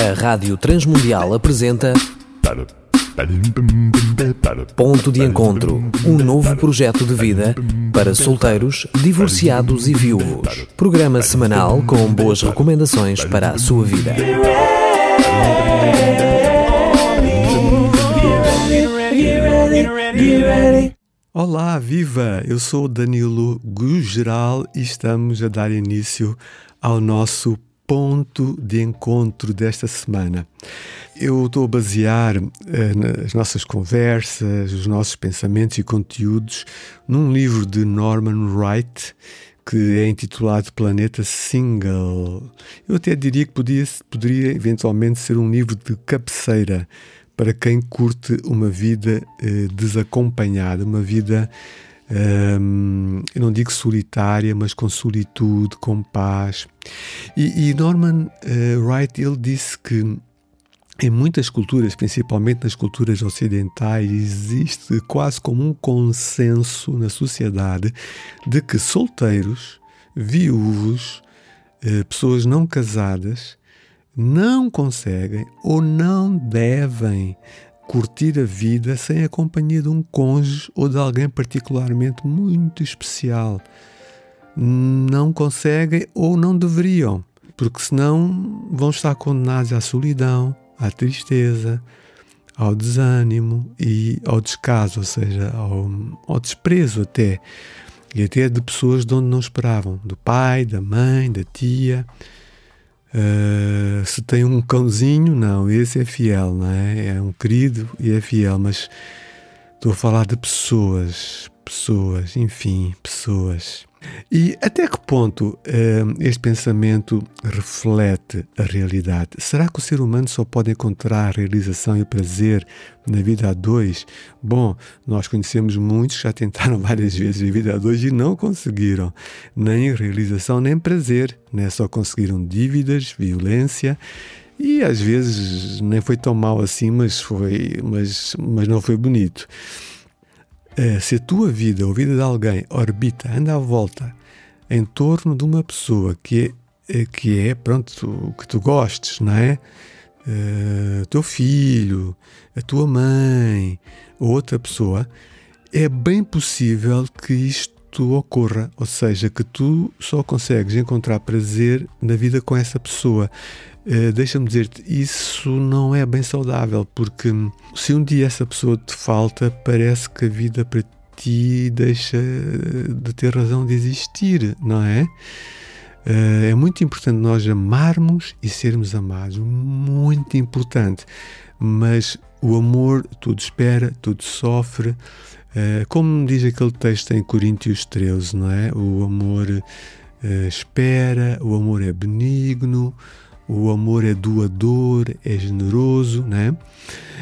A Rádio Transmundial apresenta Ponto de Encontro, um novo projeto de vida para solteiros, divorciados e viúvos. Programa semanal com boas recomendações para a sua vida. Olá, viva! Eu sou Danilo Gugeral e estamos a dar início ao nosso ponto de encontro desta semana. Eu estou a basear eh, as nossas conversas, os nossos pensamentos e conteúdos num livro de Norman Wright que é intitulado Planeta Single. Eu até diria que podia, poderia eventualmente ser um livro de cabeceira para quem curte uma vida eh, desacompanhada, uma vida um, eu não digo solitária, mas com solitude, com paz. E, e Norman uh, Wright ele disse que em muitas culturas, principalmente nas culturas ocidentais, existe quase como um consenso na sociedade de que solteiros, viúvos, uh, pessoas não casadas, não conseguem ou não devem curtir a vida sem a companhia de um cônjuge ou de alguém particularmente muito especial. Não conseguem ou não deveriam, porque senão vão estar condenados à solidão, à tristeza, ao desânimo e ao descaso, ou seja, ao, ao desprezo até. E até de pessoas de onde não esperavam, do pai, da mãe, da tia. Uh, se tem um cãozinho, não, esse é fiel, não é? É um querido e é fiel, mas estou a falar de pessoas, pessoas, enfim, pessoas. E até que ponto uh, este pensamento reflete a realidade? Será que o ser humano só pode encontrar realização e prazer na vida a dois? Bom, nós conhecemos muitos que já tentaram várias vezes a vida a dois e não conseguiram nem realização nem prazer, né? só conseguiram dívidas, violência e às vezes nem foi tão mal assim, mas foi, mas, mas não foi bonito. É, se a tua vida ou a vida de alguém orbita, anda à volta em torno de uma pessoa que é, que é pronto, que tu gostes, não é? Uh, teu filho, a tua mãe ou outra pessoa, é bem possível que isto ocorra, ou seja, que tu só consegues encontrar prazer na vida com essa pessoa. Uh, Deixa-me dizer-te, isso não é bem saudável, porque se um dia essa pessoa te falta, parece que a vida para ti deixa de ter razão de existir, não é? Uh, é muito importante nós amarmos e sermos amados, muito importante. Mas o amor tudo espera, tudo sofre. Uh, como diz aquele texto em Coríntios 13, não é? O amor uh, espera, o amor é benigno, o amor é doador, é generoso, né?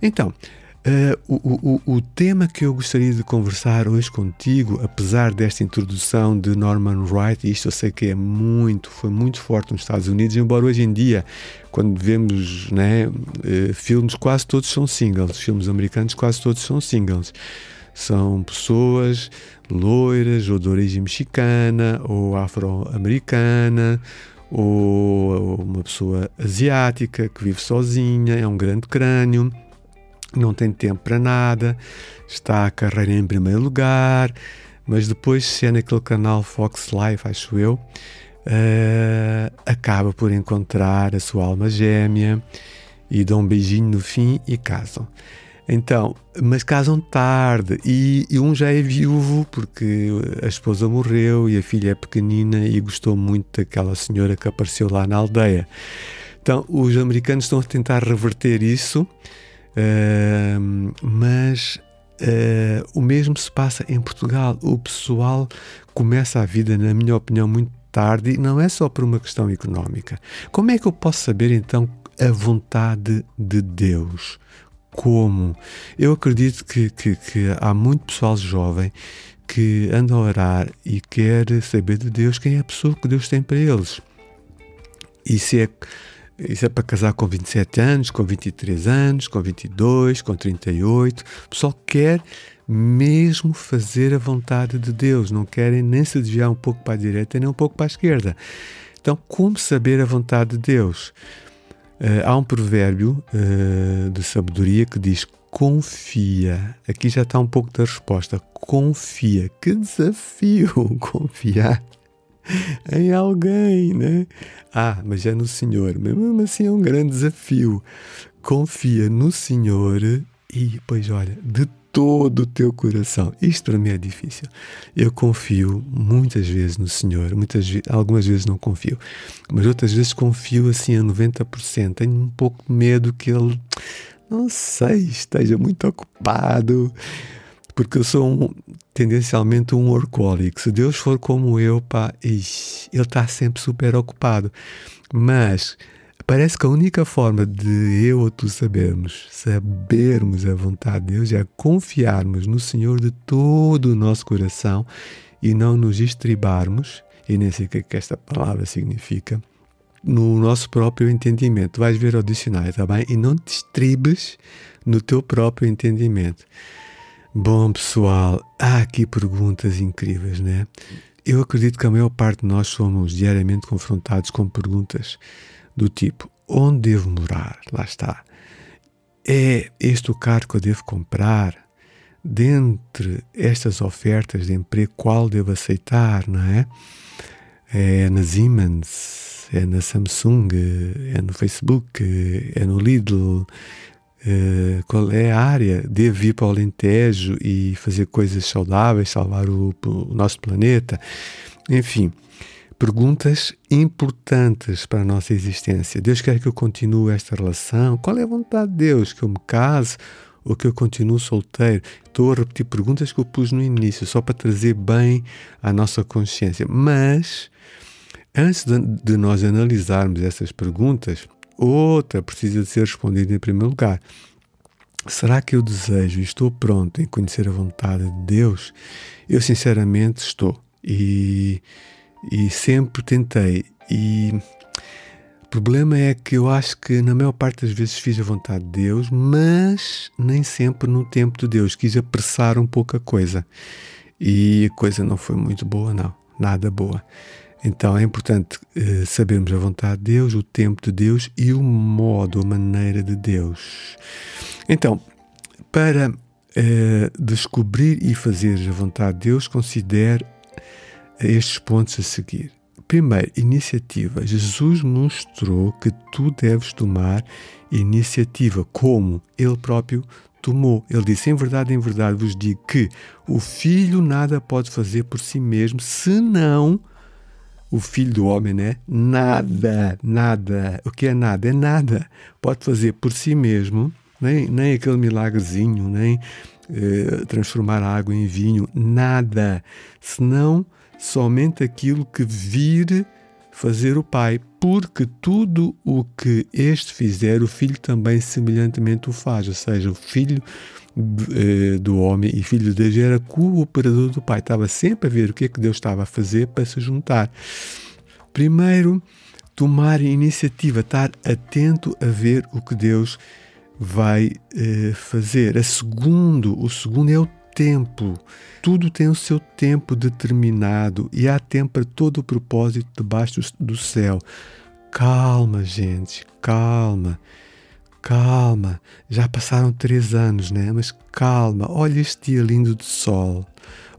Então, Uh, o, o, o, tema que eu gostaria de conversar hoje contigo, apesar desta introdução de Norman Wright, isto eu sei que é muito, foi muito forte nos Estados Unidos, embora hoje em dia, quando vemos né, uh, filmes, quase todos são singles, filmes americanos quase todos são singles. São pessoas loiras, ou de origem mexicana, ou afro-americana, ou uma pessoa asiática que vive sozinha, é um grande crânio não tem tempo para nada, está a carreira em primeiro lugar, mas depois, se é naquele canal Fox Live, acho eu, uh, acaba por encontrar a sua alma gêmea e dão um beijinho no fim e casam. Então, mas casam tarde e, e, um já é viúvo porque a esposa morreu e a filha é pequenina e gostou muito daquela senhora que apareceu lá na aldeia. Então, os americanos estão a tentar reverter isso Uh, mas uh, o mesmo se passa em Portugal. O pessoal começa a vida, na minha opinião, muito tarde e não é só por uma questão económica. Como é que eu posso saber então a vontade de Deus? Como? Eu acredito que, que, que há muito pessoal jovem que anda a orar e quer saber de Deus quem é a pessoa que Deus tem para eles. E se é isso é para casar com 27 anos, com 23 anos, com 22, com 38. O pessoal quer mesmo fazer a vontade de Deus, não querem nem se desviar um pouco para a direita nem um pouco para a esquerda. Então, como saber a vontade de Deus? Uh, há um provérbio uh, de sabedoria que diz confia. Aqui já está um pouco da resposta. Confia. Que desafio confiar em alguém, né? Ah, mas é no Senhor. Mas mesmo assim é um grande desafio. Confia no Senhor e, pois olha, de todo o teu coração. Isto para mim é difícil. Eu confio muitas vezes no Senhor, muitas algumas vezes não confio, mas outras vezes confio assim a 90%. Tenho um pouco medo que Ele, não sei, esteja muito ocupado, porque eu sou um, tendencialmente um workaholic. Se Deus for como eu, pá, ixi, Ele está sempre super ocupado. Mas Parece que a única forma de eu ou tu sabermos, sabermos a vontade de Deus é confiarmos no Senhor de todo o nosso coração e não nos estribarmos, e nem sei o que, é esta palavra significa, no nosso próprio entendimento. Vais ver o dicionário, tá bem? E não te estribes no teu próprio entendimento. Bom, pessoal, há aqui perguntas incríveis, né? Eu acredito que a maior parte de nós somos diariamente confrontados com perguntas do tipo: onde devo morar? Lá está. É este o carro que eu devo comprar? Dentre estas ofertas de emprego, qual devo aceitar, não é? É na Siemens, é na Samsung, é no Facebook, é no Lidl. É, qual é a área? Devo ir para o Alentejo e fazer coisas saudáveis, salvar o, o nosso planeta? Enfim, perguntas importantes para a nossa existência. Deus quer que eu continue esta relação? Qual é a vontade de Deus? Que eu me case ou que eu continue solteiro? Estou a repetir perguntas que eu pus no início, só para trazer bem à nossa consciência. Mas, antes de, de nós analisarmos essas perguntas, outra precisa de ser respondida em primeiro lugar. Será que eu desejo e estou pronto em conhecer a vontade de Deus? Eu, sinceramente, estou. E e sempre tentei. E o problema é que eu acho que na maior parte das vezes fiz a vontade de Deus, mas nem sempre no tempo de Deus. Quis apressar um pouco a coisa. E a coisa não foi muito boa, não. Nada boa. Então é importante uh, sabermos a vontade de Deus, o tempo de Deus e o modo, a maneira de Deus. Então, para uh, descobrir e fazer a vontade de Deus, considere a estes pontos a seguir. Primeiro, iniciativa. Jesus mostrou que tu deves tomar iniciativa, como ele próprio tomou. Ele disse: Em verdade, em verdade vos digo que o filho nada pode fazer por si mesmo, senão o filho do homem, né? Nada, nada. O que é nada? É nada. Pode fazer por si mesmo, nem, nem aquele milagrezinho, nem eh, transformar a água em vinho, nada. Senão somente aquilo que vir fazer o Pai, porque tudo o que este fizer, o Filho também semelhantemente o faz, ou seja, o Filho do homem e Filho de Deus era cooperador do Pai, estava sempre a ver o que é que Deus estava a fazer para se juntar. Primeiro, tomar iniciativa, estar atento a ver o que Deus vai eh, fazer. A segundo, o segundo é o tempo. Tudo tem o seu tempo determinado e há tempo para todo o propósito debaixo do céu. Calma, gente, calma, calma. Já passaram três anos, né? Mas calma, olha este dia lindo de sol,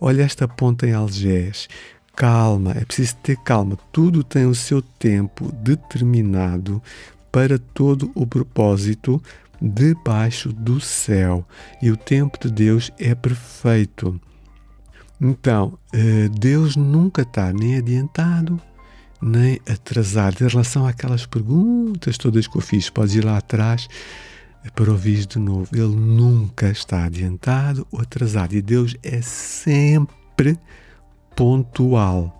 olha esta ponta em Algés. Calma, é preciso ter calma. Tudo tem o seu tempo determinado para todo o propósito debaixo do céu e o tempo de Deus é perfeito. Então, eh, Deus nunca está nem adiantado nem atrasado. Em relação àquelas perguntas todas que eu fiz, podes ir lá atrás para ouvir de novo. Ele nunca está adiantado ou atrasado e Deus é sempre pontual.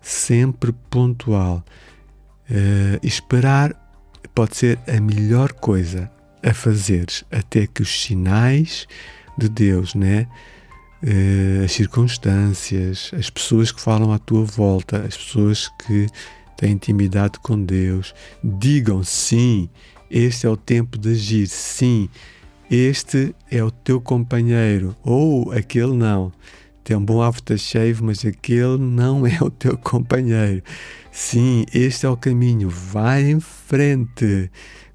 Sempre pontual. Uh, esperar pode ser a melhor coisa a fazeres até que os sinais de Deus, né? Uh, as circunstâncias, as pessoas que falam à tua volta, as pessoas que têm intimidade com Deus, digam sim, este é o tempo de agir, sim, este é o teu companheiro, ou aquele não. tem um bom aftershave, mas aquele não é o teu companheiro. Sim, este é o caminho. Vai em frente.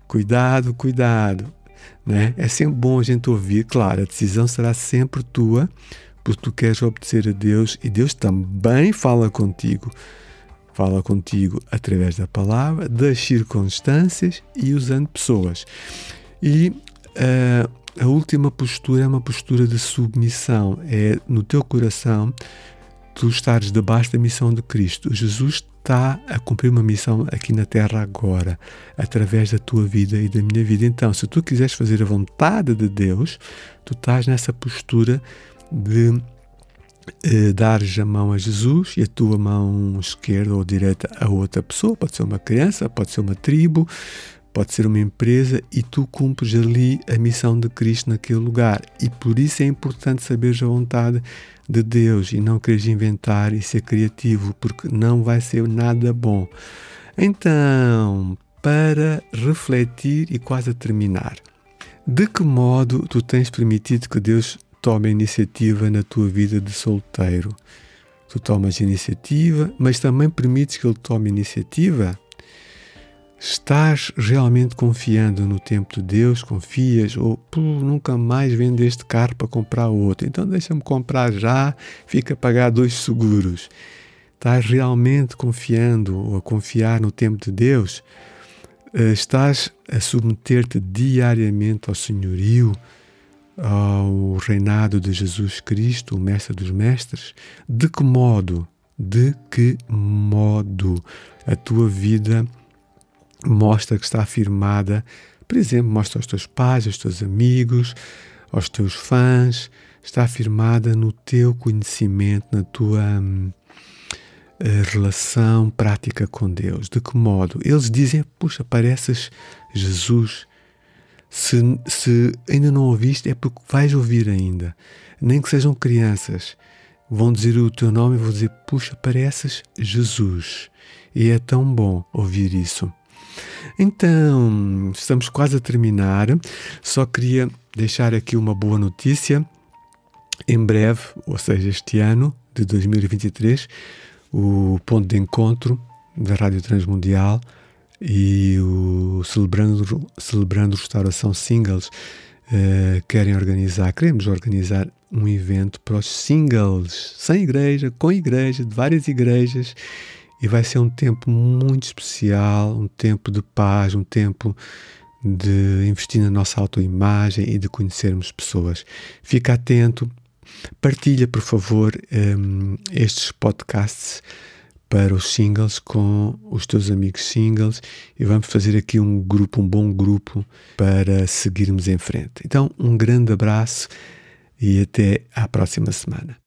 Cuidado, cuidado. Né? É sempre bom a gente ouvir. Claro, a decisão será sempre tua, porque tu queres obedecer a Deus e Deus também fala contigo. Fala contigo através da palavra, das circunstâncias e usando pessoas. E uh, a última postura é uma postura de submissão. É no teu coração tu estares debaixo da missão de Cristo. Jesus está a cumprir uma missão aqui na Terra agora, através da tua vida e da minha vida. Então, se tu quiseres fazer a vontade de Deus, tu estás nessa postura de eh, dares a mão a Jesus e a tua mão esquerda ou direita a outra pessoa, pode ser uma criança, pode ser uma tribo, pode ser uma empresa e tu cumpres ali a missão de Cristo naquele lugar. E por isso é importante saber a vontade de Deus e não queres inventar e ser criativo, porque não vai ser nada bom. Então, para refletir e quase a terminar, de que modo tu tens permitido que Deus tome a iniciativa na tua vida de solteiro? Tu tomas iniciativa, mas também permites que Ele tome iniciativa? Estás realmente confiando no tempo de Deus? Confias? Ou nunca mais vendo este carro para comprar outro? Então deixa-me comprar já, fica a pagar dois seguros. Estás realmente confiando ou a confiar no tempo de Deus? Eh, estás a submeter-te diariamente ao senhorio, ao reinado de Jesus Cristo, o Mestre dos Mestres? De que modo? De que modo a tua vida mostra que está afirmada, por exemplo, mostra aos teus pais, aos teus amigos, aos teus fãs, está afirmada no teu conhecimento, na tua hum, eh, relação prática com Deus. De que modo? Eles dizem: Puxa, pareces Jesus. Se, se ainda não ouviste, é porque vais ouvir ainda. Nem que sejam crianças. Vão dizer o teu nome e vão dizer: Puxa, pareces Jesus. E é tão bom ouvir isso. Então, estamos quase a terminar. Só queria deixar aqui uma boa notícia. Em breve, ou seja, este ano de 2023, o ponto de encontro da Rádio Transmundial e o Celebrando, Celebrando Restauração Singles uh, querem organizar, queremos organizar um evento para os singles, sem igreja, com igreja, de várias igrejas e vai ser um tempo muito especial, um tempo de paz, um tempo de investir na nossa autoimagem e de conhecermos pessoas. Fica atento, partilha, por favor, um, estes podcasts para os singles com os teus amigos singles e vamos fazer aqui um grupo, um bom grupo para seguirmos em frente. Então, um grande abraço e até à próxima semana.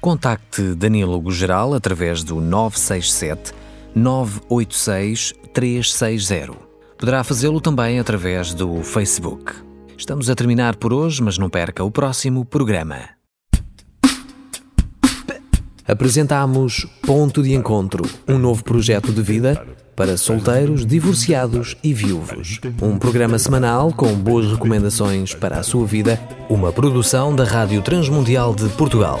Contacte Danilo Geral através do 967 986 360. Poderá fazê-lo também através do Facebook. Estamos a terminar por hoje, mas não perca o próximo programa. Apresentamos Ponto de Encontro, um novo projeto de vida para solteiros, divorciados e viúvos. Um programa semanal com boas recomendações para a sua vida, uma produção da Rádio Transmundial de Portugal.